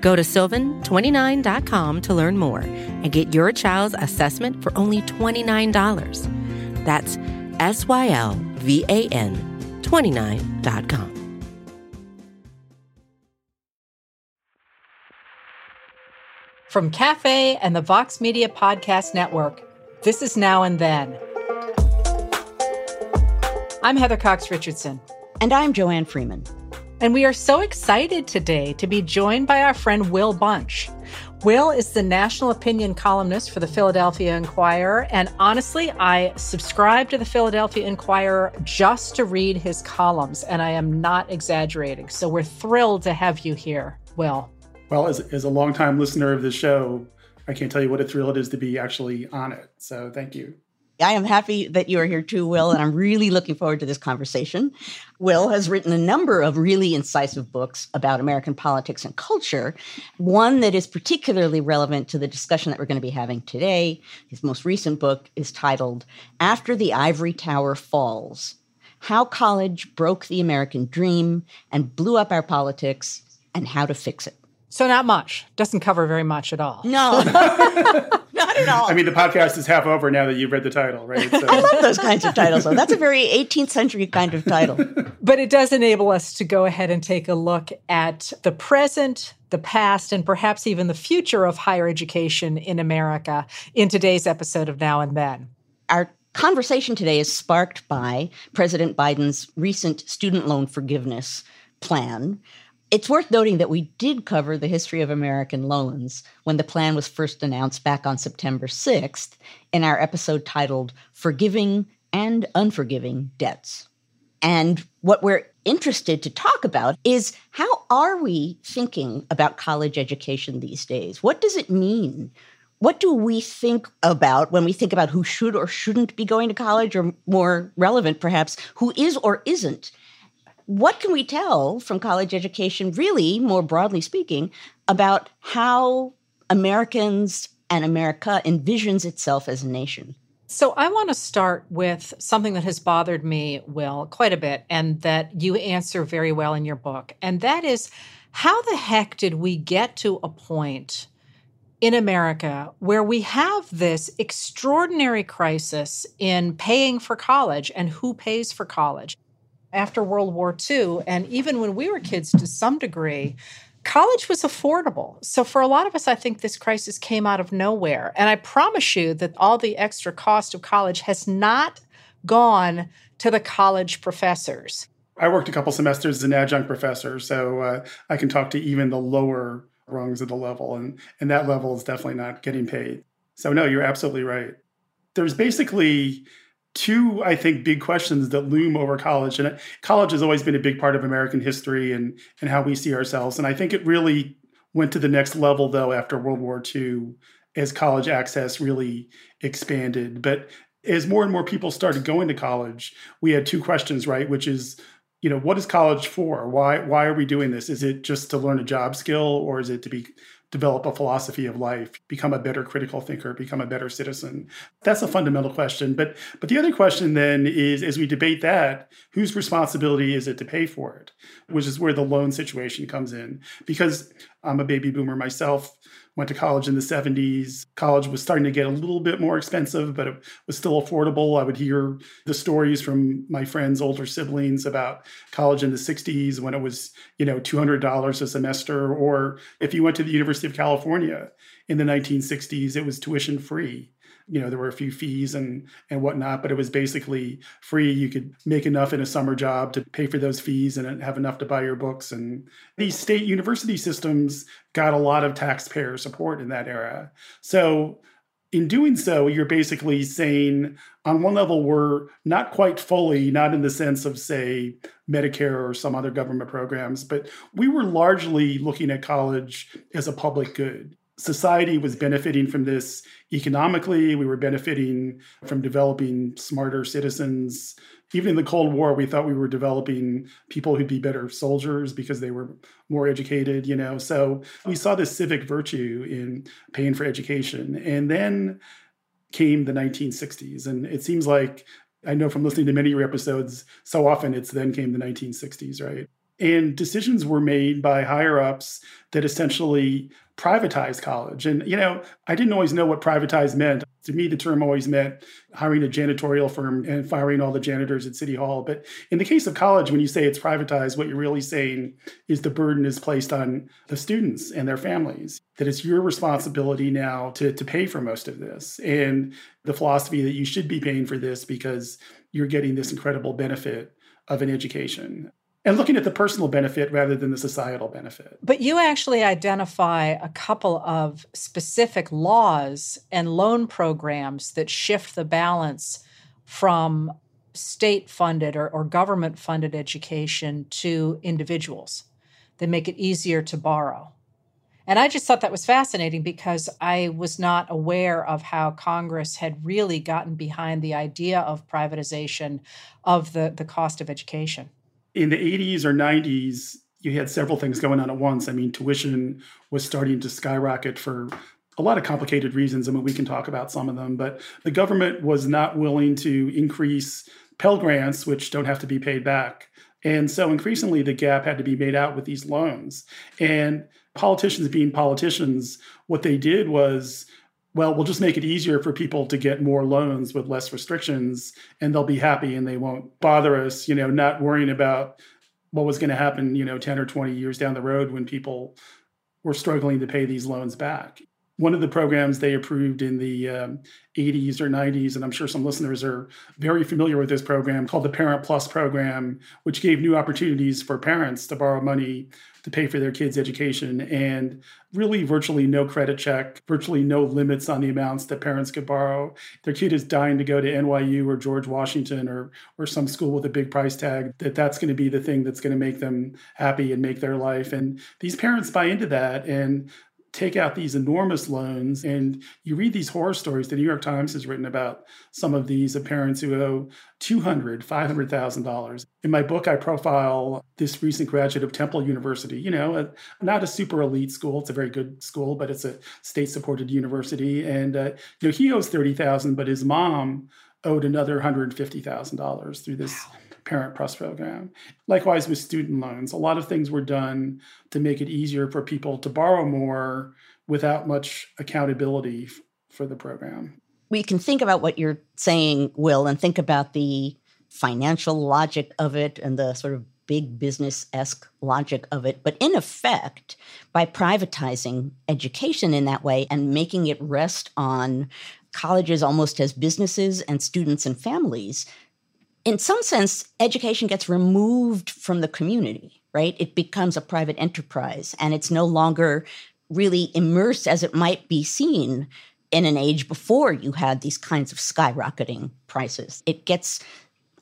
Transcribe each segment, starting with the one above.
Go to sylvan29.com to learn more and get your child's assessment for only $29. That's S Y L V A N 29.com. From Cafe and the Vox Media Podcast Network, this is Now and Then. I'm Heather Cox Richardson. And I'm Joanne Freeman. And we are so excited today to be joined by our friend Will Bunch. Will is the national opinion columnist for the Philadelphia Inquirer. And honestly, I subscribe to the Philadelphia Inquirer just to read his columns. And I am not exaggerating. So we're thrilled to have you here, Will. Well, as, as a longtime listener of the show, I can't tell you what a thrill it is to be actually on it. So thank you. I am happy that you are here too, Will, and I'm really looking forward to this conversation. Will has written a number of really incisive books about American politics and culture. One that is particularly relevant to the discussion that we're going to be having today, his most recent book is titled After the Ivory Tower Falls How College Broke the American Dream and Blew Up Our Politics and How to Fix It. So, not much. Doesn't cover very much at all. No. Not at all. I mean, the podcast is half over now that you've read the title, right? So. I love those kinds of titles. Though. That's a very 18th century kind of title. But it does enable us to go ahead and take a look at the present, the past, and perhaps even the future of higher education in America in today's episode of Now and Then. Our conversation today is sparked by President Biden's recent student loan forgiveness plan, it's worth noting that we did cover the history of American loans when the plan was first announced back on September 6th in our episode titled Forgiving and Unforgiving Debts. And what we're interested to talk about is how are we thinking about college education these days? What does it mean? What do we think about when we think about who should or shouldn't be going to college, or more relevant, perhaps, who is or isn't what can we tell from college education, really, more broadly speaking, about how Americans and America envisions itself as a nation? So, I want to start with something that has bothered me, Will, quite a bit, and that you answer very well in your book. And that is how the heck did we get to a point in America where we have this extraordinary crisis in paying for college and who pays for college? After World War II. And even when we were kids to some degree, college was affordable. So for a lot of us, I think this crisis came out of nowhere. And I promise you that all the extra cost of college has not gone to the college professors. I worked a couple semesters as an adjunct professor, so uh, I can talk to even the lower rungs of the level, and, and that level is definitely not getting paid. So, no, you're absolutely right. There's basically two, I think, big questions that loom over college. And college has always been a big part of American history and, and how we see ourselves. And I think it really went to the next level, though, after World War II, as college access really expanded. But as more and more people started going to college, we had two questions, right? Which is, you know, what is college for? Why why are we doing this? Is it just to learn a job skill or is it to be develop a philosophy of life, become a better critical thinker, become a better citizen? That's a fundamental question. But but the other question then is as we debate that, whose responsibility is it to pay for it? Which is where the loan situation comes in. Because I'm a baby boomer myself went to college in the 70s. College was starting to get a little bit more expensive, but it was still affordable. I would hear the stories from my friends' older siblings about college in the 60s when it was, you know, $200 a semester. Or if you went to the University of California in the 1960s, it was tuition free you know there were a few fees and and whatnot but it was basically free. You could make enough in a summer job to pay for those fees and have enough to buy your books. And these state university systems got a lot of taxpayer support in that era. So in doing so, you're basically saying, on one level, we're not quite fully, not in the sense of, say, Medicare or some other government programs, but we were largely looking at college as a public good. Society was benefiting from this economically. We were benefiting from developing smarter citizens. Even in the Cold War, we thought we were developing people who'd be better soldiers because they were more educated, you know. So we saw this civic virtue in paying for education. And then came the 1960s. And it seems like I know from listening to many of your episodes, so often it's then came the 1960s, right? And decisions were made by higher ups that essentially privatized college. And, you know, I didn't always know what privatized meant. To me, the term always meant hiring a janitorial firm and firing all the janitors at City Hall. But in the case of college, when you say it's privatized, what you're really saying is the burden is placed on the students and their families, that it's your responsibility now to, to pay for most of this. And the philosophy that you should be paying for this because you're getting this incredible benefit of an education and looking at the personal benefit rather than the societal benefit. But you actually identify a couple of specific laws and loan programs that shift the balance from state funded or, or government funded education to individuals. They make it easier to borrow. And I just thought that was fascinating because I was not aware of how Congress had really gotten behind the idea of privatization of the, the cost of education in the 80s or 90s, you had several things going on at once. I mean, tuition was starting to skyrocket for a lot of complicated reasons. I mean, we can talk about some of them, but the government was not willing to increase Pell Grants, which don't have to be paid back. And so increasingly, the gap had to be made out with these loans. And politicians being politicians, what they did was well, we'll just make it easier for people to get more loans with less restrictions and they'll be happy and they won't bother us, you know, not worrying about what was going to happen, you know, 10 or 20 years down the road when people were struggling to pay these loans back. One of the programs they approved in the um, 80s or 90s, and I'm sure some listeners are very familiar with this program called the Parent Plus program, which gave new opportunities for parents to borrow money to pay for their kids' education. And really virtually no credit check, virtually no limits on the amounts that parents could borrow. Their kid is dying to go to NYU or George Washington or or some school with a big price tag that that's going to be the thing that's going to make them happy and make their life. And these parents buy into that. And take out these enormous loans. And you read these horror stories the new york times has written about some of these parents who owe 200 500000 in my book i profile this recent graduate of temple university you know a, not a super elite school it's a very good school but it's a state supported university. And uh, you know he owes 30000 but his mom owed another $150000 through this wow Parent Plus program. Likewise with student loans, a lot of things were done to make it easier for people to borrow more without much accountability f- for the program. We can think about what you're saying, Will, and think about the financial logic of it and the sort of big business esque logic of it. But in effect, by privatizing education in that way and making it rest on colleges almost as businesses and students and families, in some sense, education gets removed from the community, right? It becomes a private enterprise and it's no longer really immersed as it might be seen in an age before you had these kinds of skyrocketing prices. It gets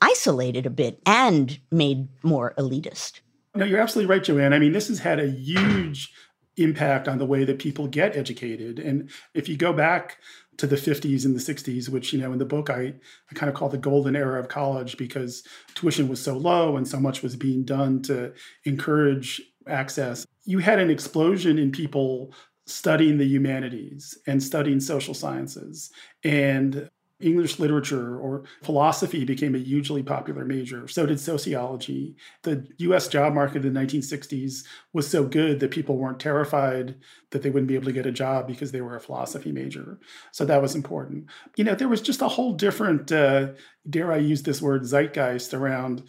isolated a bit and made more elitist. No, you're absolutely right, Joanne. I mean, this has had a huge impact on the way that people get educated. And if you go back to the 50s and the 60s, which, you know, in the book I, I kind of call the golden era of college because tuition was so low and so much was being done to encourage access. You had an explosion in people studying the humanities and studying social sciences. And English literature or philosophy became a hugely popular major. So did sociology. The US job market in the 1960s was so good that people weren't terrified that they wouldn't be able to get a job because they were a philosophy major. So that was important. You know, there was just a whole different, uh, dare I use this word, zeitgeist around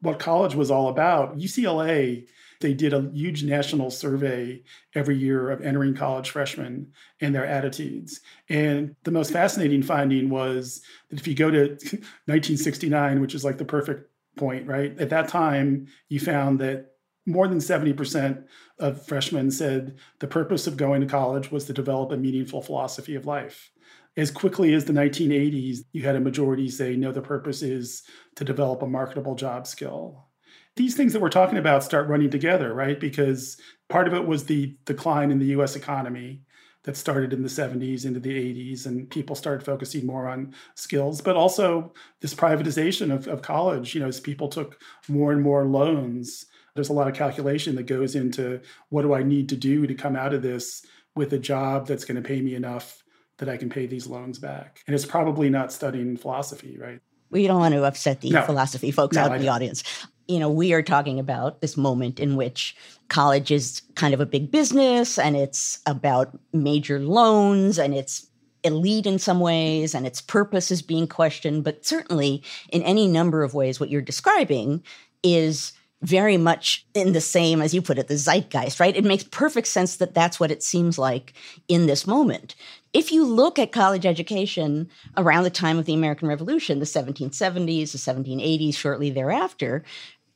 what college was all about. UCLA they did a huge national survey every year of entering college freshmen and their attitudes. And the most fascinating finding was that if you go to 1969, which is like the perfect point, right? At that time, you found that more than 70% of freshmen said the purpose of going to college was to develop a meaningful philosophy of life. As quickly as the 1980s, you had a majority say, no, the purpose is to develop a marketable job skill these things that we're talking about start running together, right? Because part of it was the decline in the US economy. that started in the 70s into the 80s, and people started focusing more on skills, but also this privatization of, of college. You know, as people took more and more loans, there's a lot of calculation that goes into what do I need to do to come out of this with a job that's going to pay me enough that I can pay these loans back. And it's probably not studying philosophy, right? We don't want to upset the no. philosophy folks no, out in the audience. You know, we are talking about this moment in which college is kind of a big business and it's about major loans and it's elite in some ways and its purpose is being questioned. But certainly, in any number of ways, what you're describing is very much in the same, as you put it, the zeitgeist, right? It makes perfect sense that that's what it seems like in this moment. If you look at college education around the time of the American Revolution, the 1770s, the 1780s, shortly thereafter,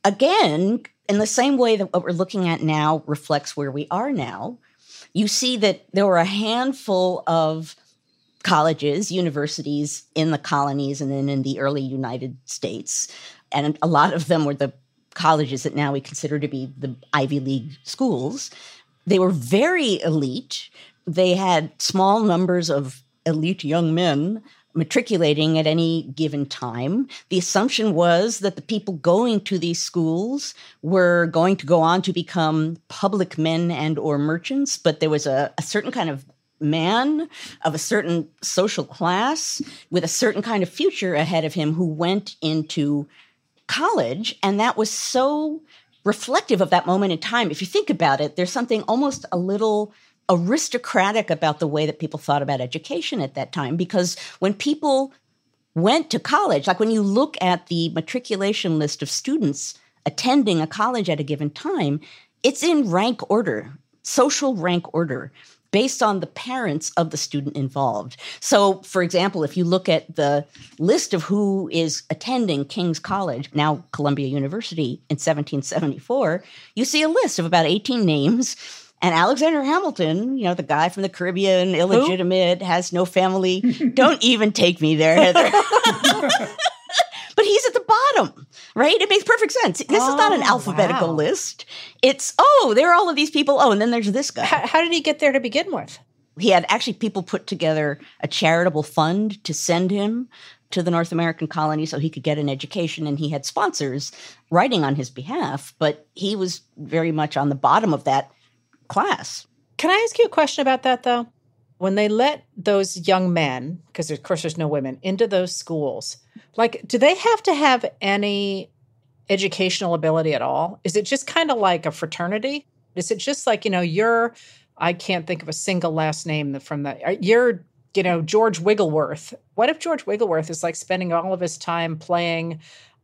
again, in the same way that what we're looking at now reflects where we are now, you see that there were a handful of colleges, universities in the colonies and then in the early United States. And a lot of them were the colleges that now we consider to be the Ivy League schools. They were very elite. They had small numbers of elite young men matriculating at any given time. The assumption was that the people going to these schools were going to go on to become public men and or merchants, but there was a, a certain kind of man of a certain social class with a certain kind of future ahead of him who went into college. And that was so reflective of that moment in time. If you think about it, there's something almost a little aristocratic about the way that people thought about education at that time. Because when people went to college, like when you look at the matriculation list of students attending a college at a given time, it's in rank order, social rank order based on the parents of the student involved. So, for example, if you look at the list of who is attending King's College, now Columbia University, in 1774, you see a list of about 18 names. And Alexander Hamilton, you know, the guy from the Caribbean, illegitimate, who? has no family. Don't even take me there, Heather. but he's at the bottom, right? It makes perfect sense. This oh, is not an oh, alphabetical wow. list. It's, oh, there are all of these people. Oh, and then there's this guy. How, how did he get there to begin with? He had actually people put together a charitable fund to send him to the North American colony so he could get an education. And he had sponsors writing on his behalf, but he was very much on the bottom of that class. Can I ask you a question about that, though? When they let those young men, because of course there's no women, into those schools, like, do they have to have any educational ability at all? Is it just kind of like a fraternity? Is it just like, you know, you're, I can't think of a single last name from the, uh, you're, you know, George Wiggleworth. What if George Wiggleworth is like spending all of his time playing,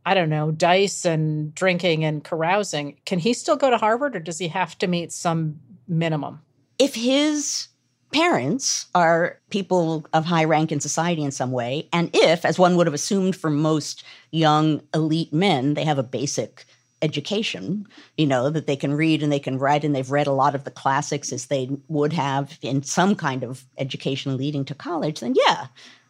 I don't know, dice and drinking and carousing? Can he still go to Harvard or does he have to meet some minimum? If his parents are people of high rank in society in some way. And if, as one would have assumed for most young elite men, they have a basic education, you know, that they can read and they can write and they've read a lot of the classics as they would have in some kind of education leading to college, then yeah,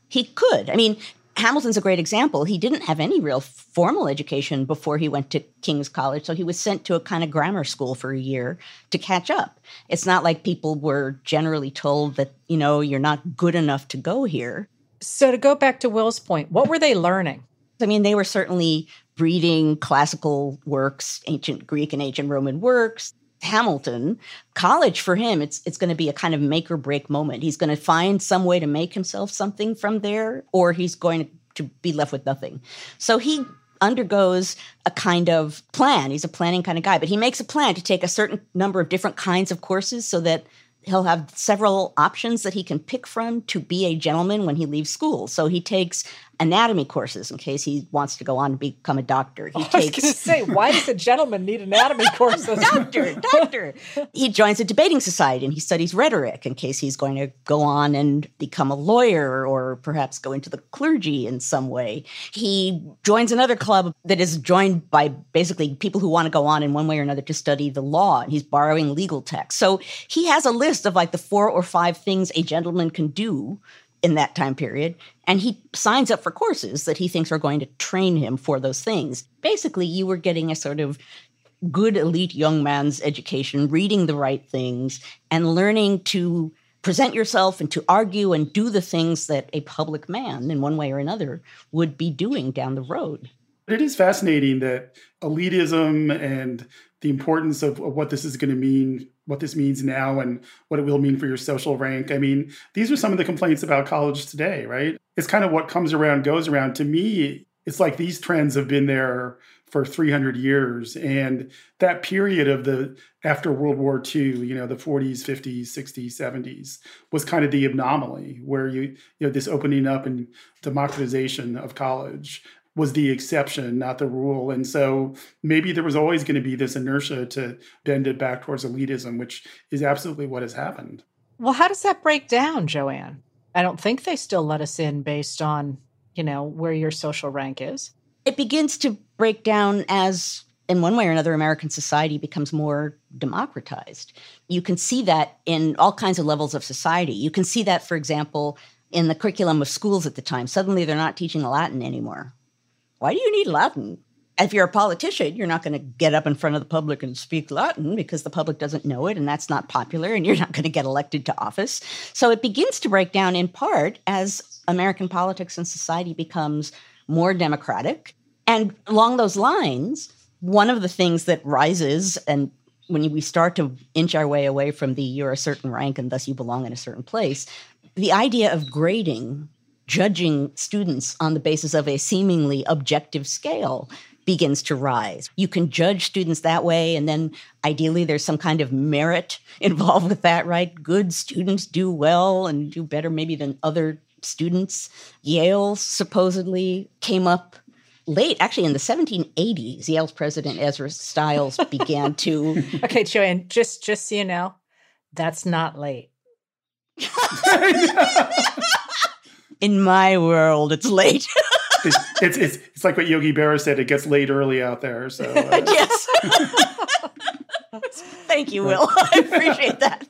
he could. I mean, Hamilton's a great example. He didn't have any real formal education before he went to King's College, so he was sent to a kind of grammar school for a year to catch up. It's not like people were generally told that, you know, you're not good enough to go here. So to go back to Will's point, what were they learning? I mean, they were certainly reading classical works, ancient Greek and ancient Roman works. Hamilton, college for him, it's it's going to be a kind of make or break moment. He's going to find some way to make himself something from there, or he's going to be left with nothing. So he undergoes a kind of plan. He's a planning kind of guy, but he makes a plan to take a certain number of different kinds of courses so that he'll have several options that he can pick from to be a gentleman when he leaves school. So he takes anatomy courses in case he wants to go on to become a doctor. He oh, takes, I was going to say, why does a gentleman need anatomy courses? doctor, doctor. He joins a debating society and he studies rhetoric in case he's going to go on and become a lawyer or perhaps go into the clergy in some way. He joins another club that is joined by basically people who want to go on in one way or another to study the law. And he's borrowing legal texts. So he has a list of like the four or five things a gentleman can do in that time period. And he signs up for courses that he thinks are going to train him for those things. Basically, you were getting a sort of good elite young man's education, reading the right things and learning to present yourself and to argue and do the things that a public man, in one way or another, would be doing down the road. It is fascinating that elitism and the importance of, of, what this is going to mean, what this means now, and what it will mean for your social rank. I mean, these are some of the complaints about college today, right? It's kind of what comes around goes around. To me, it's like these trends have been there for 300 years and that period of the after world war ii you know the 40s 50s 60s 70s was kind of the anomaly where you you know this opening up and democratization of college was the exception not the rule. And so maybe there was always going to be this inertia to bend it back towards elitism which is absolutely what has happened. Well how does that break down joanne? I don't think they still let us in based on you know where your social rank is. It begins to break down as in one way or another american society becomes more democratized. You can see that in all kinds of levels of society. You can see that for example in the curriculum of schools at the time. Suddenly they're not teaching latin anymore why do you need latin if you're a politician, you're not going to get up in front of the public and speak Latin because the public doesn't know it and that's not popular and you're not going to get elected to office. So it begins to break down in part as American politics and society becomes more democratic. And along those lines, one of the things that rises and when we start to inch our way away from the you're a certain rank and thus you belong in a certain place, the idea of grading, judging students on the basis of a seemingly objective scale begins to rise. You can judge students that way, and then ideally there's some kind of merit involved with that, right? Good students do well and do better maybe than other students. Yale supposedly came up late, actually in the 1780s. Yale's president Ezra Stiles began to. okay, Joanne, just just so you know, that's not late. in my world, it's late. it's, it's, it's it's like what Yogi Berra said. It gets late early out there. So uh. yes. Thank you, Will. I appreciate that.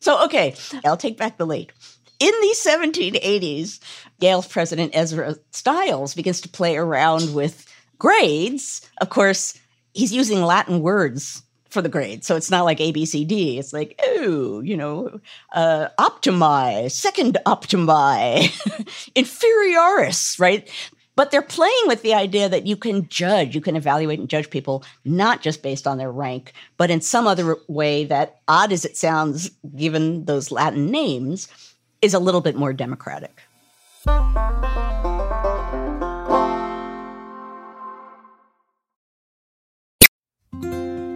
So okay, I'll take back the late in the 1780s, Yale's president Ezra Stiles begins to play around with grades. Of course, he's using Latin words for the grade. So it's not like ABCD. It's like, oh, you know, uh, optimi, second optimi, inferioris, right? But they're playing with the idea that you can judge, you can evaluate and judge people not just based on their rank, but in some other way that, odd as it sounds, given those Latin names, is a little bit more democratic.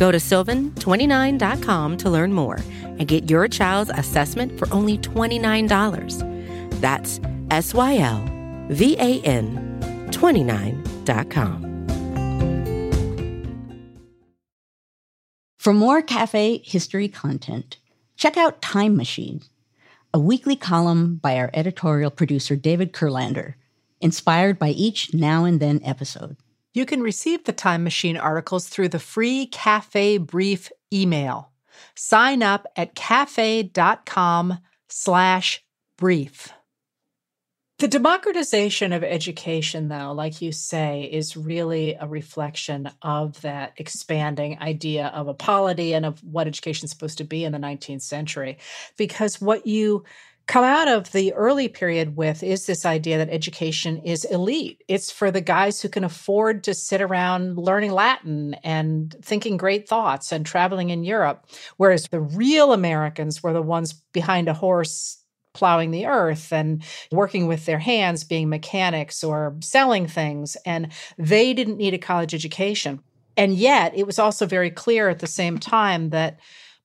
Go to sylvan29.com to learn more and get your child's assessment for only $29. That's S Y L V A N 29.com. For more cafe history content, check out Time Machine a weekly column by our editorial producer, David Kurlander, inspired by each now and then episode. You can receive the Time Machine articles through the free Cafe Brief email. Sign up at cafe.com slash brief. The democratization of education, though, like you say, is really a reflection of that expanding idea of a polity and of what education is supposed to be in the 19th century. Because what you come out of the early period with is this idea that education is elite. It's for the guys who can afford to sit around learning Latin and thinking great thoughts and traveling in Europe. Whereas the real Americans were the ones behind a horse plowing the earth and working with their hands, being mechanics or selling things. And they didn't need a college education. And yet, it was also very clear at the same time that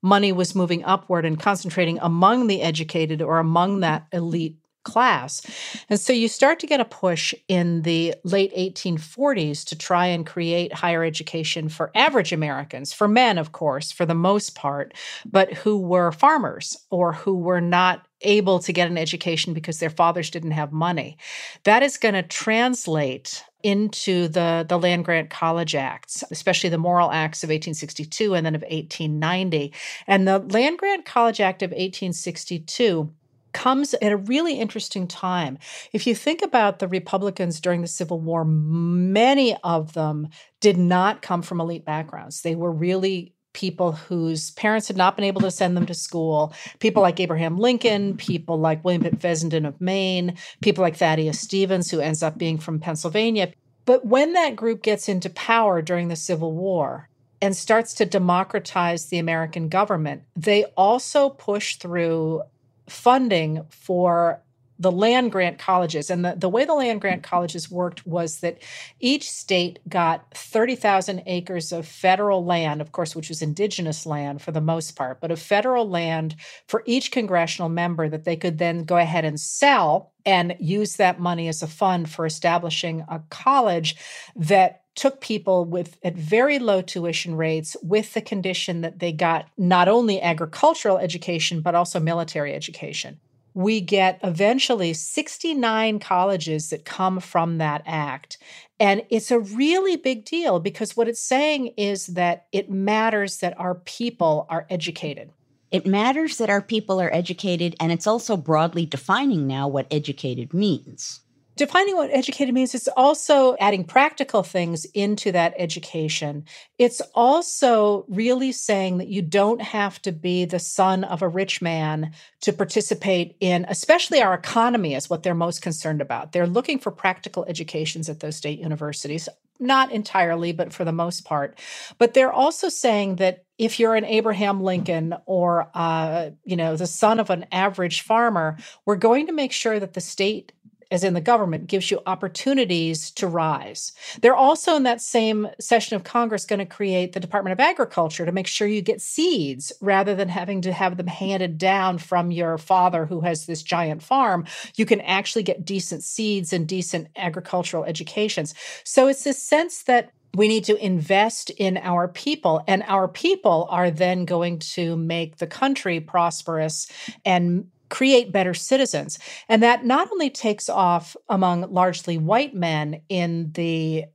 money was moving upward and concentrating among the educated or among that elite class. And so you start to get a push in the late 1840s to try and create higher education for average Americans, for men, of course, for the most part, but who were farmers or who were not able to get an education because their fathers didn't have money. That is going to translate into the, the land grant college acts, especially the Morrill Acts of 1862 and then of 1890. And the Land Grant College Act of 1862 comes at a really interesting time. If you think about the Republicans during the Civil War, many of them did not come from elite backgrounds. They were really people whose parents had not been able to send them to school, people like Abraham Lincoln, people like William Pitt Fessenden of Maine, people like Thaddeus Stevens, who ends up being from Pennsylvania. But when that group gets into power during the Civil War, and starts to democratize the American government, they also push through funding for the land grant colleges. And the, the way the land grant colleges worked was that each state got 30,000 acres of federal land, of course, which was indigenous land for the most part, but of federal land for each congressional member that they could then go ahead and sell and use that money as a fund for establishing a college that took people with at very low tuition rates with the condition that they got not only agricultural education but also military education we get eventually 69 colleges that come from that act. And it's a really big deal because what it's saying is that it matters that our people are educated. It matters that our people are educated, and it's also broadly defining now what educated means defining what educated means is also adding practical things into that education. It's also really saying that you don't have to be the son of a rich man to participate in, especially our economy, is what they're most concerned about. They're looking for practical educations at those state universities, not entirely, but for the most part. But they're also saying that if you're an Abraham Lincoln or uh, you know the son of an average farmer, we're going to make sure that the state as in the government, gives you opportunities to rise. They're also in that same session of Congress going to create the Department of Agriculture to make sure you get seeds rather than having to have them handed down from your father who has this giant farm. You can actually get decent seeds and decent agricultural educations. So it's this sense that we need to invest in our people and our people are then going to make the country prosperous and create better citizens. And that not only takes off among largely white men in the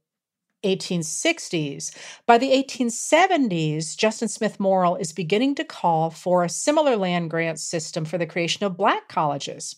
1860s. By the 1870s, Justin Smith Morrill is beginning to call for a similar land grant system for the creation of black colleges.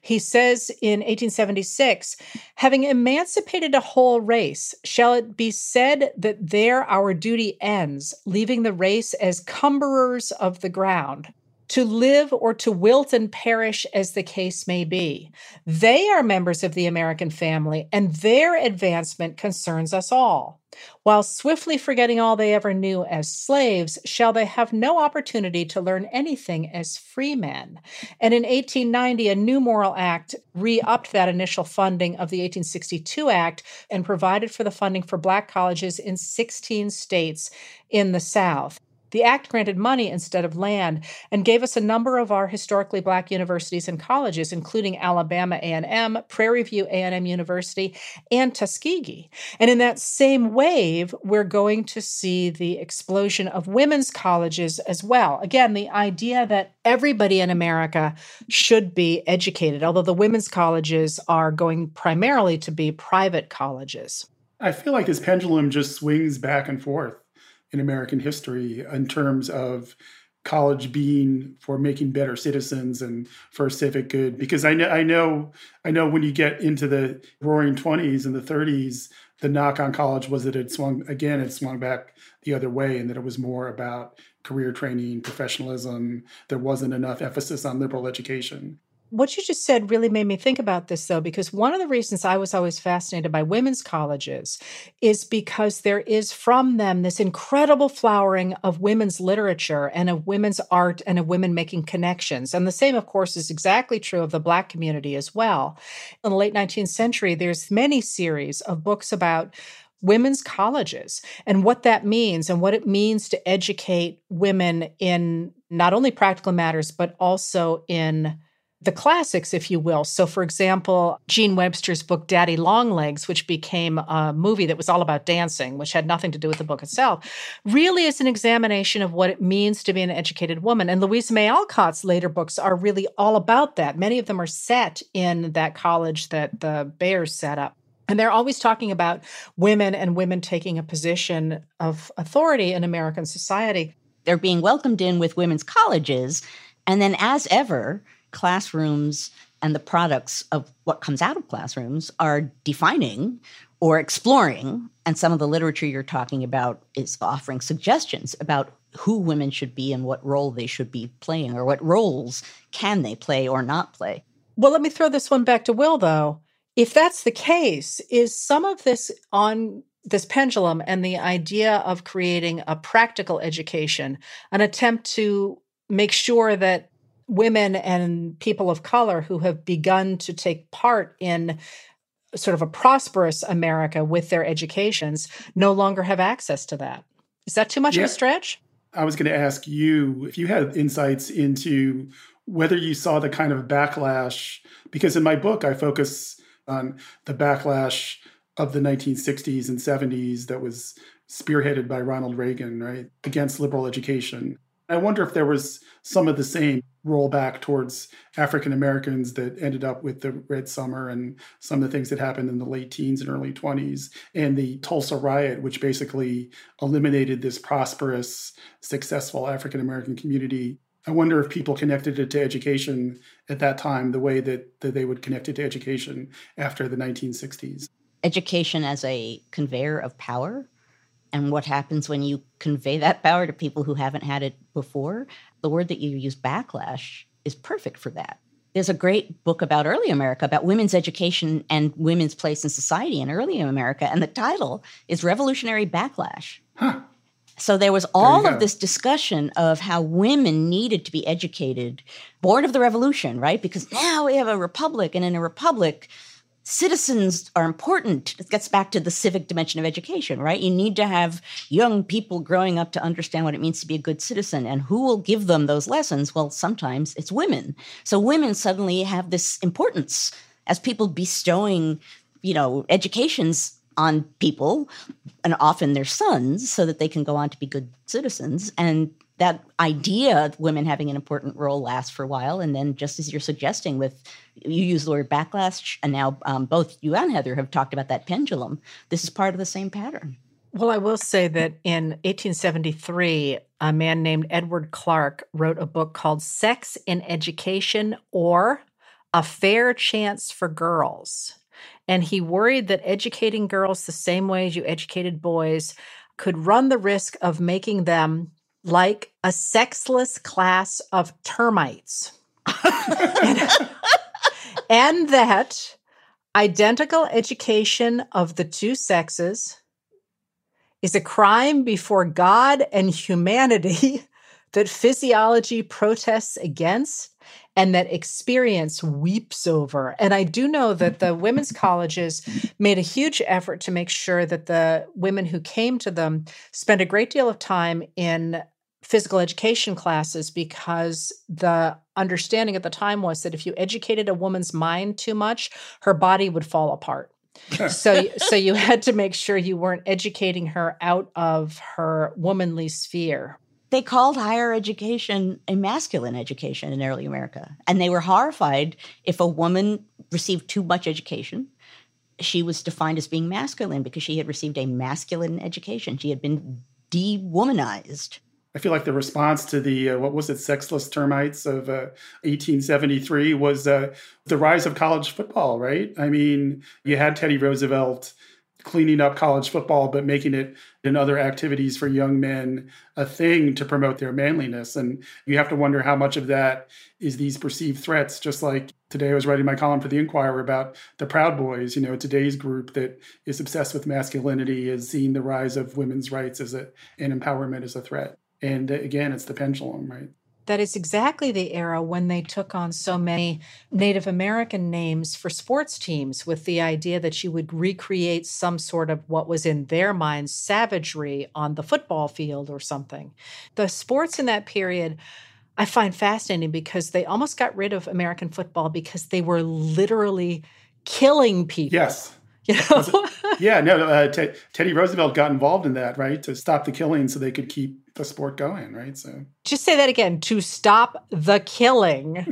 He says in 1876, having emancipated a whole race, shall it be said that there our duty ends, leaving the race as cumberers of the ground? To live or to wilt and perish as the case may be. They are members of the American family, and their advancement concerns us all. While swiftly forgetting all they ever knew as slaves, shall they have no opportunity to learn anything as free men? And in 1890, a new Morrill Act re upped that initial funding of the 1862 Act and provided for the funding for Black colleges in 16 states in the South. The act granted money instead of land and gave us a number of our historically black universities and colleges including Alabama A&M, Prairie View A&M University, and Tuskegee. And in that same wave, we're going to see the explosion of women's colleges as well. Again, the idea that everybody in America should be educated, although the women's colleges are going primarily to be private colleges. I feel like this pendulum just swings back and forth in American history in terms of college being for making better citizens and for civic good. Because I know I know I know when you get into the roaring 20s and the 30s the knock on college was that it swung again it swung back the other way and that it was more about career training professionalism. There wasn't enough emphasis on liberal education What you just said really made me think about this, though, because one of the reasons I was always fascinated by women's colleges is because there is from them this incredible flowering of women's literature and of women's art and of women making connections. And the same, of course, is exactly true of the Black community as well. In the late 19th century, there's many series of books about women's colleges and what that means and what it means to educate women in not only practical matters, but also in the classics, if you will. So, for example, Jean Webster's book, Daddy Longlegs, which became a movie that was all about dancing, which had nothing to do with the book itself, really is an examination of what it means to be an educated woman. And Louisa May Alcott's later books are really all about that. Many of them are set in that college that the Bhaers set up. And they're always talking about women and women taking a position of authority in American society. They're being welcomed in with women's colleges. And then, as ever, classrooms and the products of what comes out of classrooms are defining or exploring. And some of the literature you're talking about is offering suggestions about who women should be and what role they should be playing or what roles can they play or not play. Well, let me throw this one back to Will, though. If that's the case, is some of this on this pendulum and the idea of creating a practical education an attempt to make sure that women and people of color who have begun to take part in sort of a prosperous America with their educations no longer have access to that. Is that too much yeah. of a stretch? I was going to ask you if you had insights into whether you saw the kind of backlash, because in my book, I focus on the backlash of the 1960s and 70s that was spearheaded by Ronald Reagan, right, against liberal education. I wonder if there was some of the same rollback towards African Americans that ended up with the Red Summer and some of the things that happened in the late teens and early 20s, and the Tulsa riot, which basically eliminated this prosperous, successful African American community. I wonder if people connected it to education at that time the way that, that they would connect it to education after the 1960s. Education as a conveyor of power and what happens when you convey that power to people who haven't had it before. The word that you use, backlash, is perfect for that. There's a great book about early America, about women's education and women's place in society in early America, and the title is Revolutionary Backlash. Huh. So there was all there of this discussion of how women needed to be educated, born of the revolution, right? Because now we have a republic, and in a republic, citizens are important. It gets back to the civic dimension of education, right? You need to have young people growing up to understand what it means to be a good citizen. And who will give them those lessons? Well, sometimes it's women. So women suddenly have this importance as people bestowing, you know, educations on people and often their sons so that they can go on to be good citizens. And that idea of women having an important role lasts for a while. And then, just as you're suggesting, with you use the word backlash, and now um, both you and Heather have talked about that pendulum. This is part of the same pattern. Well, I will say that in 1873, a man named Edward Clarke wrote a book called Sex in Education or A Fair Chance for Girls. And he worried that educating girls the same way as you educated boys could run the risk of making them like a sexless class of termites. and, and that identical education of the two sexes is a crime before God and humanity that physiology protests against and that experience weeps over. And I do know that the women's colleges made a huge effort to make sure that the women who came to them spent a great deal of time in physical education classes because the understanding at the time was that if you educated a woman's mind too much, her body would fall apart. so so you had to make sure you weren't educating her out of her womanly sphere. They called higher education a masculine education in early America. And they were horrified if a woman received too much education. She was defined as being masculine because she had received a masculine education. She had been de-womanized. I feel like the response to the uh, what was it, sexless termites of uh, 1873 was uh, the rise of college football. Right? I mean, you had Teddy Roosevelt cleaning up college football, but making it in other activities for young men a thing to promote their manliness. And you have to wonder how much of that is these perceived threats. Just like today, I was writing my column for the Inquirer about the Proud Boys. You know, today's group that is obsessed with masculinity is seeing the rise of women's rights as a, and empowerment as a threat. And again, it's the pendulum, right? that is exactly the era when they took on so many Native American names for sports teams with the idea that you would recreate some sort of what was in their minds savagery on the football field or something. The sports in that period. I find fascinating because they almost got rid of American football because they were literally killing people. Yes. You know? yeah, no, uh, T- Teddy Roosevelt got involved in that, right, to stop the killing so they could keep the sport going, right? So just say that again to stop the killing.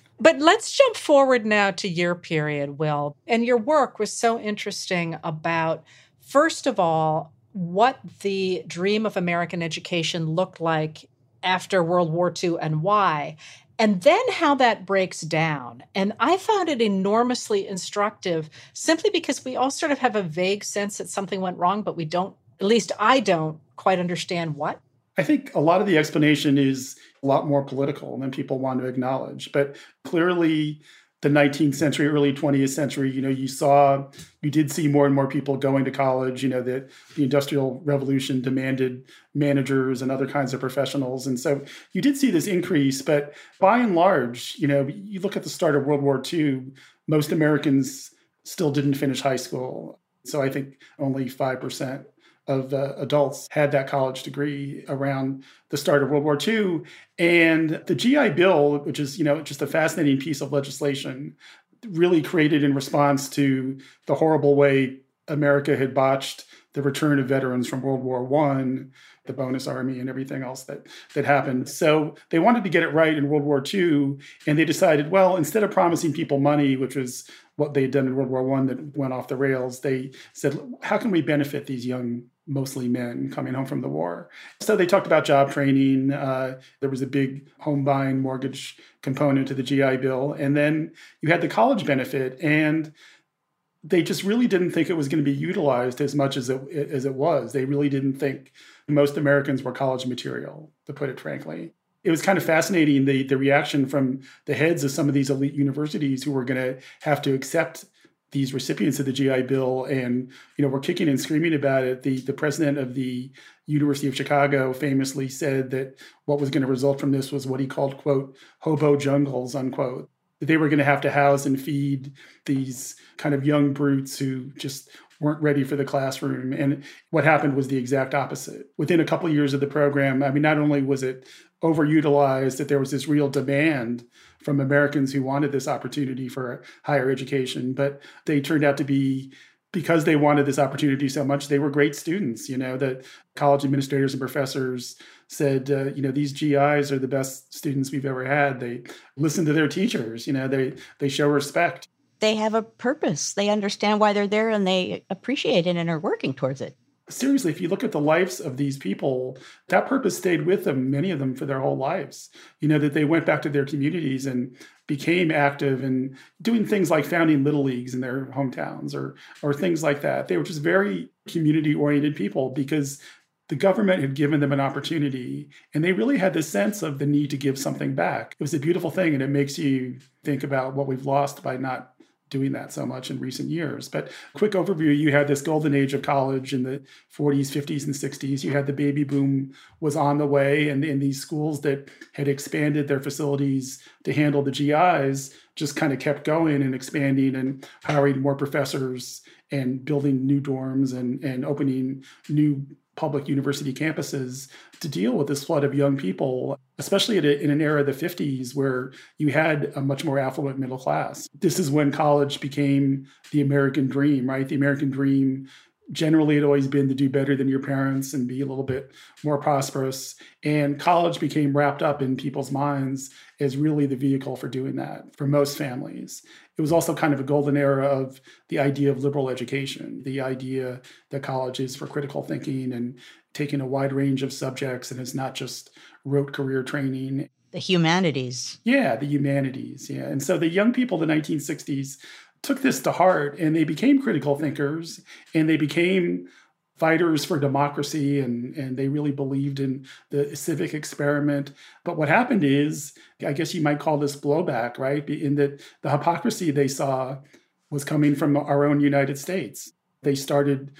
but let's jump forward now to your period, Will. And your work was so interesting about, first of all, what the dream of American education looked like after World War II and why and then how that breaks down. And I found it enormously instructive simply because we all sort of have a vague sense that something went wrong, but we don't, at least I don't quite understand what. I think a lot of the explanation is a lot more political than people want to acknowledge. But clearly, the 19th century, early 20th century, you know, you saw, you did see more and more people going to college. You know, that the Industrial Revolution demanded managers and other kinds of professionals. And so you did see this increase. But by and large, you know, you look at the start of World War II, most Americans still didn't finish high school. So I think only 5% of uh, adults had that college degree around the start of World War II. And the GI Bill, which is, you know, just a fascinating piece of legislation, really created in response to the horrible way America had botched the return of veterans from World War One, the bonus army, and everything else that that happened. So they wanted to get it right in World War II, and they decided, well, instead of promising people money, which was what they had done in World War One that went off the rails, they said, how can we benefit these young mostly men coming home from the war. So they talked about job training. Uh, there was a big home buying mortgage component to the GI Bill. And then you had the college benefit. And they just really didn't think it was going to be utilized as much as it, as it was. They really didn't think most Americans were college material, to put it frankly. It was kind of fascinating the, the reaction from the heads of some of these elite universities who were going to have to accept these recipients of the GI Bill, and you know, we're kicking and screaming about it. The the president of the University of Chicago famously said that what was going to result from this was what he called quote hobo jungles unquote. That they were going to have to house and feed these kind of young brutes who just weren't ready for the classroom. And what happened was the exact opposite. Within a couple of years of the program, I mean, not only was it overutilized, that there was this real demand from Americans who wanted this opportunity for higher education, but they turned out to be because they wanted this opportunity so much, they were great students. You know, that college administrators and professors said, uh, you know, these GIs are the best students we've ever had. They listen to their teachers. You know, they they show respect. They have a purpose. They understand why they're there, and they appreciate it and are working towards it seriously, if you look at the lives of these people, that purpose stayed with them, many of them for their whole lives. You know, that they went back to their communities and became active and doing things like founding little leagues in their hometowns or or things like that. They were just very community oriented people because the government had given them an opportunity and they really had this sense of the need to give something back. It was a beautiful thing and it makes you think about what we've lost by not doing that so much in recent years. But quick overview, you had this golden age of college in the 40s, 50s, and 60s. You had the baby boom was on the way, and in these schools that had expanded their facilities to handle the GIs just kind of kept going and expanding and hiring more professors and building new dorms and, and opening new public university campuses to deal with this flood of young people, especially a, in an era of the 50s where you had a much more affluent middle class. This is when college became the American dream, right? The American dream generally had always been to do better than your parents and be a little bit more prosperous. And college became wrapped up in people's minds as really the vehicle for doing that for most families. It was also kind of a golden era of the idea of liberal education, the idea that college is for critical thinking and taking a wide range of subjects and it's not just rote career training. The humanities. Yeah, the humanities. Yeah. And so the young people of the 1960s took this to heart and they became critical thinkers and they became fighters for democracy and, and they really believed in the civic experiment. But what happened is, I guess you might call this blowback, right? In that the hypocrisy they saw was coming from our own United States. They started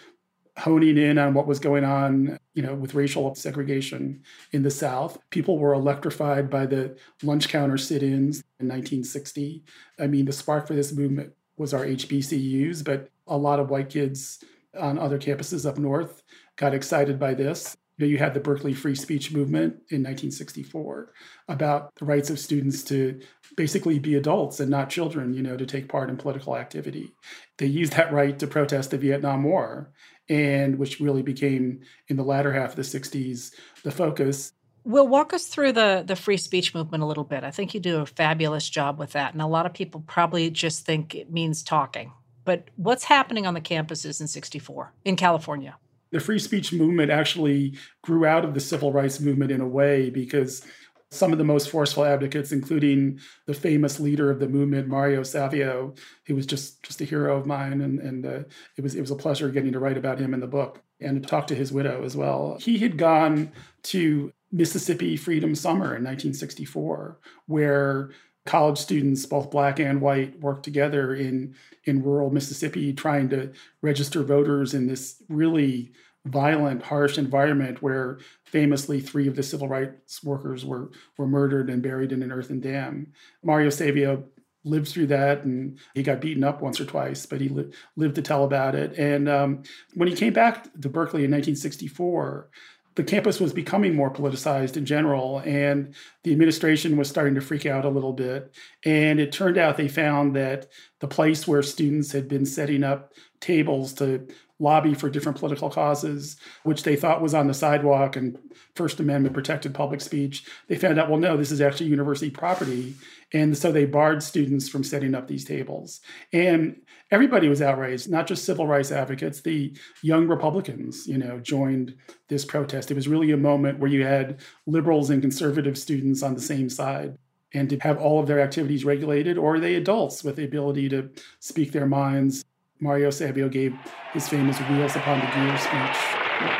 honing in on what was going on, you know, with racial segregation in the South. People were electrified by the lunch counter sit-ins in 1960. I mean, the spark for this movement was our HBCUs, but a lot of white kids on other campuses up north got excited by this. You, had the Berkeley free speech movement in 1964 about the rights of students to basically be adults and not children, you know, to take part in political activity. They used that right to protest the Vietnam War, and which really became in the latter half of the 60s the focus Will walk us through the the free speech movement a little bit. I think you do a fabulous job with that, and a lot of people probably just think it means talking. But what's happening on the campuses in '64 in California? The free speech movement actually grew out of the civil rights movement in a way because some of the most forceful advocates, including the famous leader of the movement, Mario Savio, he was just just a hero of mine, and and uh, it was it was a pleasure getting to write about him in the book and to talk to his widow as well. He had gone to Mississippi Freedom Summer in 1964, where college students, both black and white, worked together in, in rural Mississippi trying to register voters in this really violent, harsh environment where famously three of the civil rights workers were, were murdered and buried in an earthen dam. Mario Savio lived through that and he got beaten up once or twice, but he li- lived to tell about it. And um, when he came back to Berkeley in 1964, the campus was becoming more politicized in general, and the administration was starting to freak out a little bit. And it turned out they found that the place where students had been setting up tables to lobby for different political causes, which they thought was on the sidewalk and First Amendment protected public speech, they found out, well, no, this is actually university property. And so they barred students from setting up these tables. And everybody was outraged, not just civil rights advocates. The young Republicans, you know, joined this protest. It was really a moment where you had liberals and conservative students on the same side and to have all of their activities regulated, or are they adults with the ability to speak their minds? Mario Savio gave his famous Wheels Upon the Gear speech.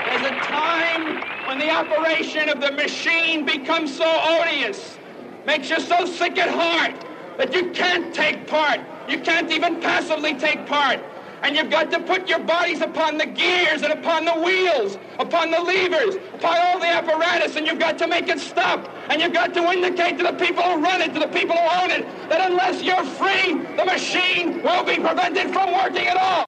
There's a time when the operation of the machine becomes so odious, makes you so sick at heart that you can't take part. You can't even passively take part. And you've got to put your bodies upon the gears and upon the wheels, upon the levers, upon all the apparatus, and you've got to make it stop. And you've got to indicate to the people who run it, to the people who own it, that unless you're free, the machine will be prevented from working at all.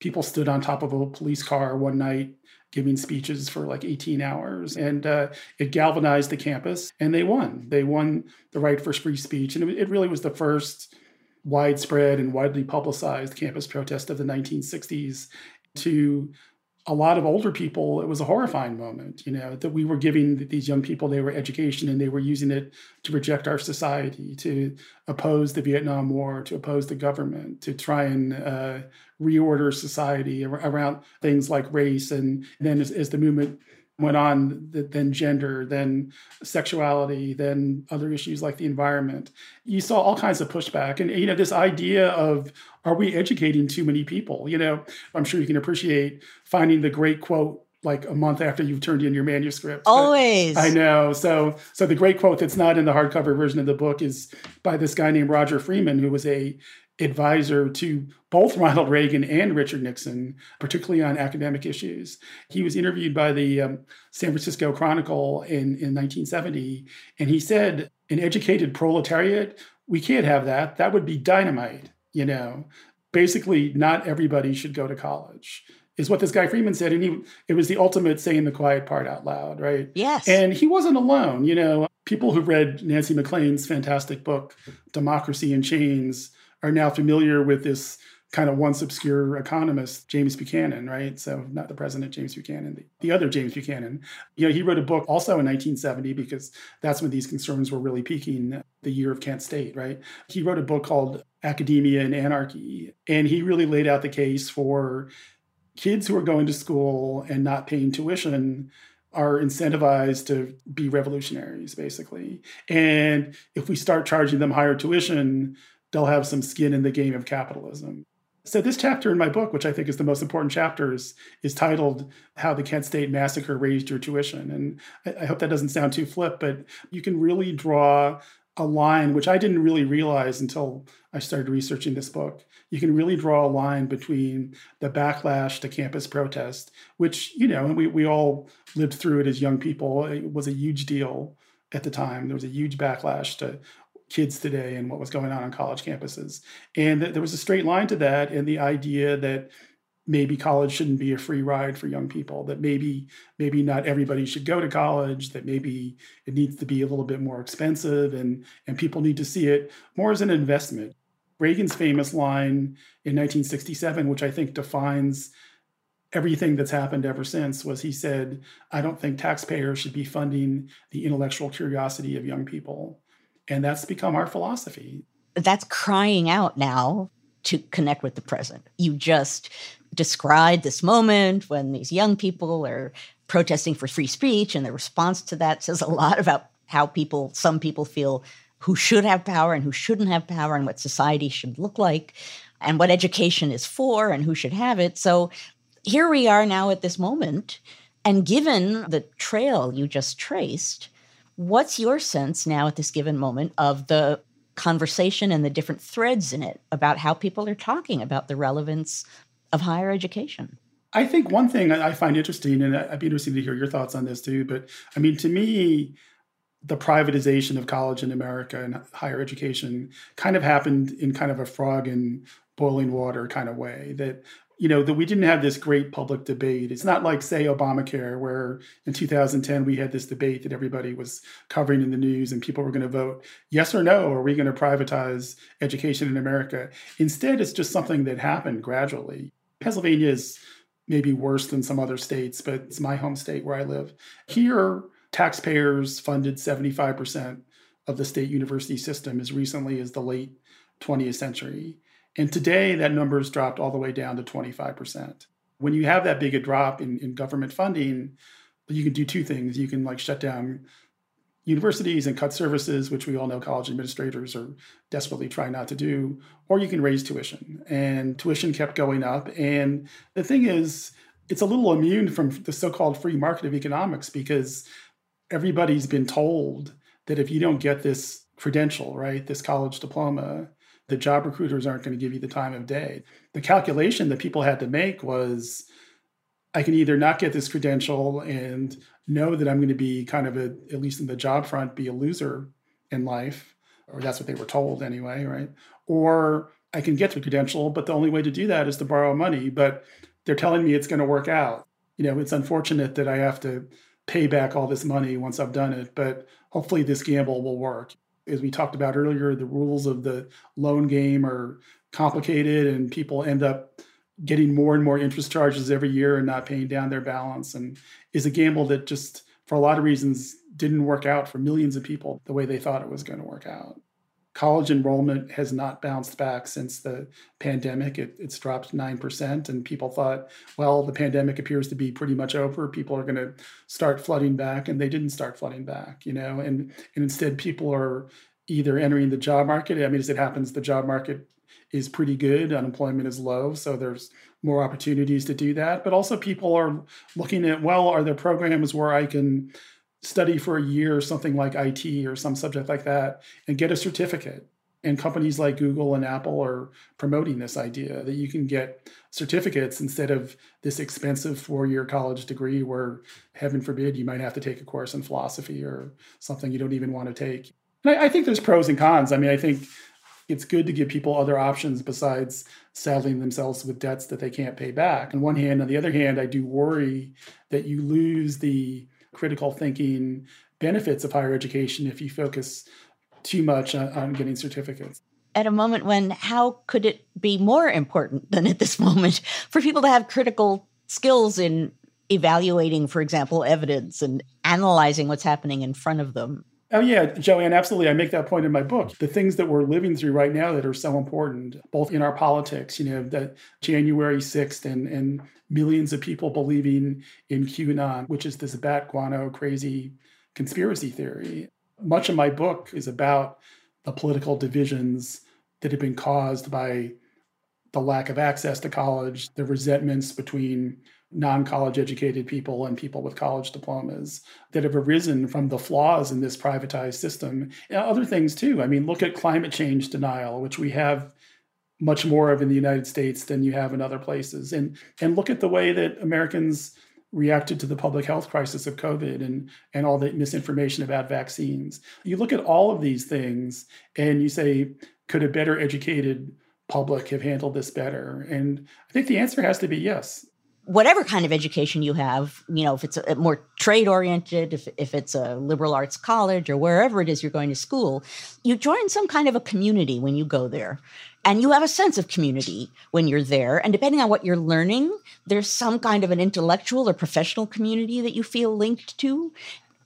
People stood on top of a police car one night giving speeches for like 18 hours. And uh, it galvanized the campus, and they won. They won the right for free speech. And it, it really was the first widespread and widely publicized campus protest of the 1960s to a lot of older people it was a horrifying moment you know that we were giving these young people they were education and they were using it to reject our society to oppose the vietnam war to oppose the government to try and uh, reorder society around things like race and then as, as the movement went on then gender then sexuality then other issues like the environment. You saw all kinds of pushback and you know this idea of are we educating too many people? You know i'm sure you can appreciate finding the great quote like a month after you've turned in your manuscript. Always. I know. So so the great quote that's not in the hardcover version of the book is by this guy named roger freeman who was a advisor to both Ronald Reagan and Richard Nixon, particularly on academic issues. He was interviewed by the um, San Francisco Chronicle in, in 1970, and he said, An educated proletariat, we can't have that. That would be dynamite, you know. Basically, not everybody should go to college. Is what this guy Freeman said, and he it was the ultimate saying the quiet part out loud, right? Yes. And he wasn't alone. You know, people who read Nancy MacLean's fantastic book, Democracy in Chains, are now familiar with this kind of once obscure economist, James Buchanan, right? So not the president, James Buchanan, the, the, other James Buchanan. You know, he wrote a book also in 1970 because that's when these concerns were really peaking, the year of Kent State, right? He wrote a book called Academia and Anarchy, and he really laid out the case for kids who are going to school and not paying tuition are incentivized to be revolutionaries, basically. And if we start charging them higher tuition, they'll have some skin in the game of capitalism. So, this chapter in my book, which I think is the most important chapters, is titled How the Kent State Massacre Raised Your Tuition. And I, I hope that doesn't sound too flip, but you can really draw a line, which I didn't really realize until I started researching this book. You can really draw a line between the backlash to campus protest, which, you know, we, we all lived through it as young people. It was a huge deal at the time. There was a huge backlash to kids today and what was going on on college campuses. And there was a straight line to that and the idea that maybe college shouldn't be a free ride for young people that maybe maybe not everybody should go to college that maybe it needs to be a little bit more expensive and and people need to see it more as an investment reagan's famous line in 1967 which i think defines everything that's happened ever since was he said i don't think taxpayers should be funding the intellectual curiosity of young people and that's become our philosophy. That's crying out now to connect with the present. You just described this moment when these young people are protesting for free speech, and the response to that says a lot about how people, some people feel who should have power and who shouldn't have power, and what society should look like, and what education is for, and who should have it. So here we are now at this moment. And given the trail you just traced, What's your sense now at this given moment of the conversation and the different threads in it about how people are talking about the relevance of higher education? I think one thing I find interesting, and I'd be interested to hear your thoughts on this too, but I mean, to me, the privatization of college in America and higher education kind of happened in kind of a frog in boiling water kind of way. That you know that we didn't have this great public debate. It's not like say obamacare where in 2010 we had this debate that everybody was covering in the news and people were going to vote yes or no are we going to privatize education in america? Instead it's just something that happened gradually. Pennsylvania is maybe worse than some other states but it's my home state where i live. Here taxpayers funded 75% of the state university system as recently as the late 20th century and today, that number has dropped all the way down to 25%. When you have that big a drop in, in government funding, you can do two things. You can like shut down universities and cut services, which we all know college administrators are desperately trying not to do, or you can raise tuition. And tuition kept going up. And the thing is, it's a little immune from the so called free market of economics because everybody's been told that if you don't get this credential, right, this college diploma, the job recruiters aren't going to give you the time of day. The calculation that people had to make was I can either not get this credential and know that I'm going to be kind of a, at least in the job front, be a loser in life, or that's what they were told anyway, right? Or I can get the credential, but the only way to do that is to borrow money. But they're telling me it's going to work out. You know, it's unfortunate that I have to pay back all this money once I've done it, but hopefully this gamble will work as we talked about earlier, the rules of the loan game are complicated and people end up getting more and more interest charges every year and not paying down their balance and is a gamble that just for a lot of reasons didn't work out for millions of people the way they thought it was going to work out college enrollment has not bounced back since the pandemic. It, it's dropped 9%. And people thought, well, the pandemic appears to be pretty much over. People are going to start flooding back. And they didn't start flooding back, you know, and, and instead people are either entering the job market. I mean, as it happens, the job market is pretty good. Unemployment is low. So there's more opportunities to do that. But also people are looking at, well, are there programs where I can study for a year something like IT or some subject like that and get a certificate. And companies like Google and Apple are promoting this idea that you can get certificates instead of this expensive four year college degree where, heaven forbid, you might have to take a course in philosophy or something you don't even want to take. And I, I think there's pros and cons. I mean, I think it's good to give people other options besides saddling themselves with debts that they can't pay back. On one hand, on the other hand, I do worry that you lose the critical thinking benefits of higher education if you focus too much on, on getting certificates at a moment when how could it be more important than at this moment for people to have critical skills in evaluating, for example, evidence and analyzing what's happening in front of them? Oh, yeah, Joanne, absolutely. I make that point in my book. The things that we're living through right now that are so important, both in our politics, you know, that January 6th and, and millions of people believing in QAnon, which is this bat guano crazy conspiracy theory. Much of my book is about the political divisions that have been caused by the lack of access to college, the resentments between non college educated people and people with college diplomas that have arisen from the flaws in this privatized system. And other things too. I mean, look at climate change denial, which we have much more of in the United States than you have in other places. And and look at the way that Americans reacted to the public health crisis of COVID and, and all the misinformation about vaccines. You look at all of these things and you say, could a better educated public have handled this better? And I think the answer has to be yes. Whatever kind of education you have, you know, if it's a more trade oriented, if, if it's a liberal arts college or wherever it is you're going to school, you join some kind of a community when you go there. And you have a sense of community when you're there. And depending on what you're learning, there's some kind of an intellectual or professional community that you feel linked to.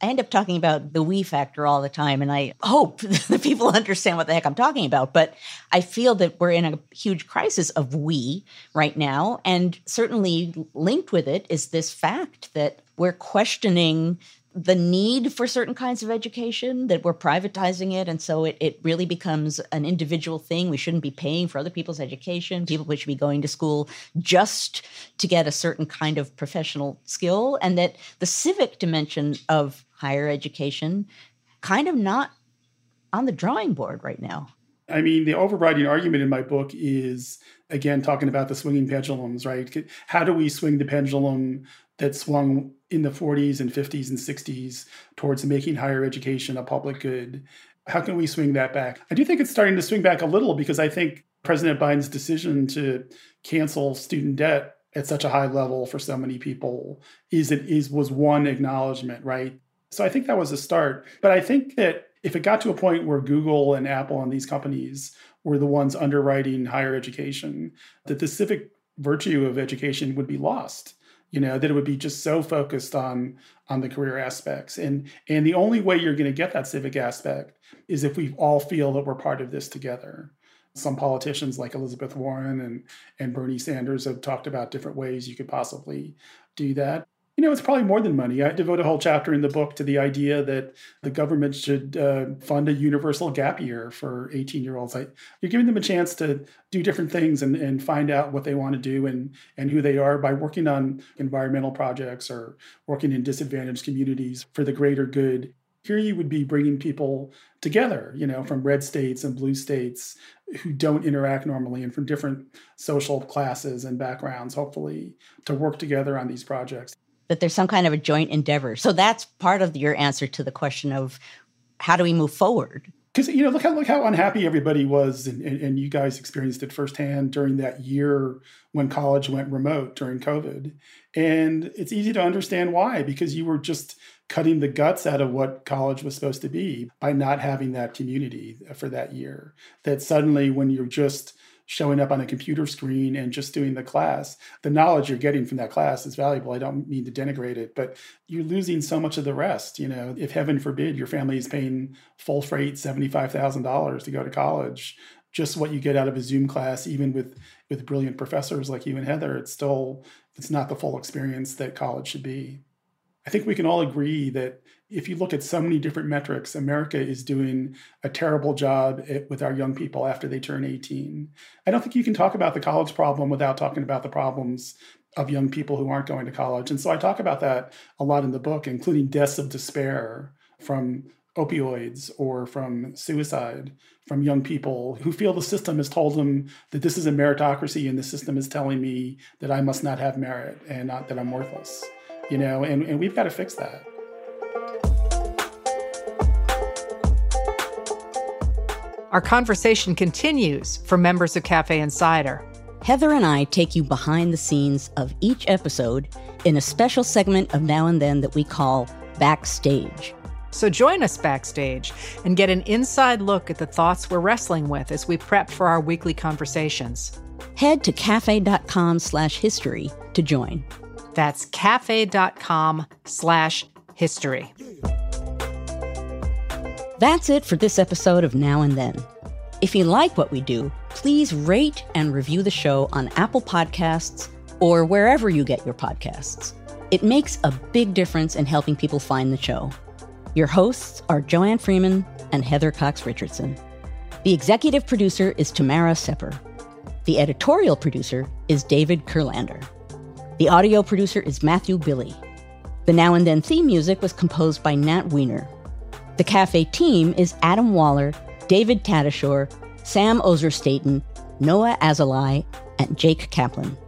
I end up talking about the we factor all the time, and I hope that people understand what the heck I'm talking about. But I feel that we're in a huge crisis of we right now. And certainly linked with it is this fact that we're questioning the need for certain kinds of education that we're privatizing it and so it, it really becomes an individual thing. We shouldn't be paying for other people's education. People should be going to school just to get a certain kind of professional skill and that the civic dimension of higher education kind of not on the drawing board right now. I mean, the overriding argument in my book is again talking about the swinging pendulums, right? How do we swing the pendulum that swung in the 40s and 50s and 60s towards making higher education a public good. How can we swing that back? I do think it's starting to swing back a little because I think President Biden's decision to cancel student debt at such a high level for so many people is it is was one acknowledgement, right? So I think that was a start. But I think that if it got to a point where Google and Apple and these companies were the ones underwriting higher education, that the civic virtue of education would be lost you know that it would be just so focused on on the career aspects. And and the only way you're going to get that civic aspect is if we all feel that we're part of this together. Some politicians like elizabeth warren and and bernie sanders have talked about different ways you could possibly do that you know, it's probably more than money. I devote a whole chapter in the book to the idea that the government should uh, fund a universal gap year for 18 year olds. You're giving them a chance to do different things and, and find out what they want to do and, and who they are by working on environmental projects or working in disadvantaged communities for the greater good. Here you would be bringing people together, you know, from red states and blue states who don't interact normally and from different social classes and backgrounds, hopefully, to work together on these projects that there's some kind of a joint endeavor. So that's part of your answer to the question of how do we move forward? Because you know, look how look how unhappy everybody was, and, and, and, you guys experienced it firsthand during that year when college went remote during COVID. And it's easy to understand why, because you were just cutting the guts out of what college was supposed to be by not having that community for that year. That suddenly, when you're just showing up on a computer screen and just doing the class. The knowledge you're getting from that class is valuable. I don't mean to denigrate it, but you're losing so much of the rest. You know, if heaven forbid your family is paying full freight $75,000 to go to college, just what you get out of a Zoom class, even with with brilliant professors like you and Heather, it's still it's not the full experience that college should be. I think we can all agree that if you look at so many different metrics, America is doing a terrible job with our young people after they turn 18. I don't think you can talk about the college problem without talking about the problems of young people who aren't going to college. And so I talk about that a lot in the book, including deaths of despair from opioids or from suicide from young people who feel the system has told them that this is a meritocracy and the system is telling me that I must not have merit and not that I'm worthless you know, and, and we've got to fix that. Our conversation continues for members of Cafe Insider. Heather and I take you behind the scenes of each episode in a special segment of Now and Then that we call Backstage. So join us backstage and get an inside look at the thoughts we're wrestling with as we prep for our weekly conversations. Head to cafe.com slash history to join. That's cafe.com slash history. That's it for this episode of Now and Then. If you like what we do, please rate and review the show on Apple Podcasts or wherever you get your podcasts. It makes a big difference in helping people find the show. Your hosts are Joanne Freeman and Heather Cox Richardson. The executive producer is Tamara Sepper. The editorial producer is David Kurlander. The audio producer is Matthew Billy. The Now and Then theme music was composed by Nat Weiner. The cafe team is Adam Waller, David Tatasciore, Sam Ozer-Staton, Noah Azulai, and Jake Kaplan.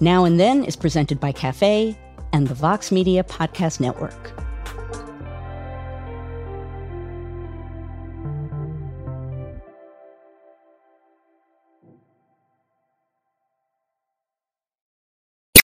Now and Then is presented by Cafe and the Vox Media Podcast Network.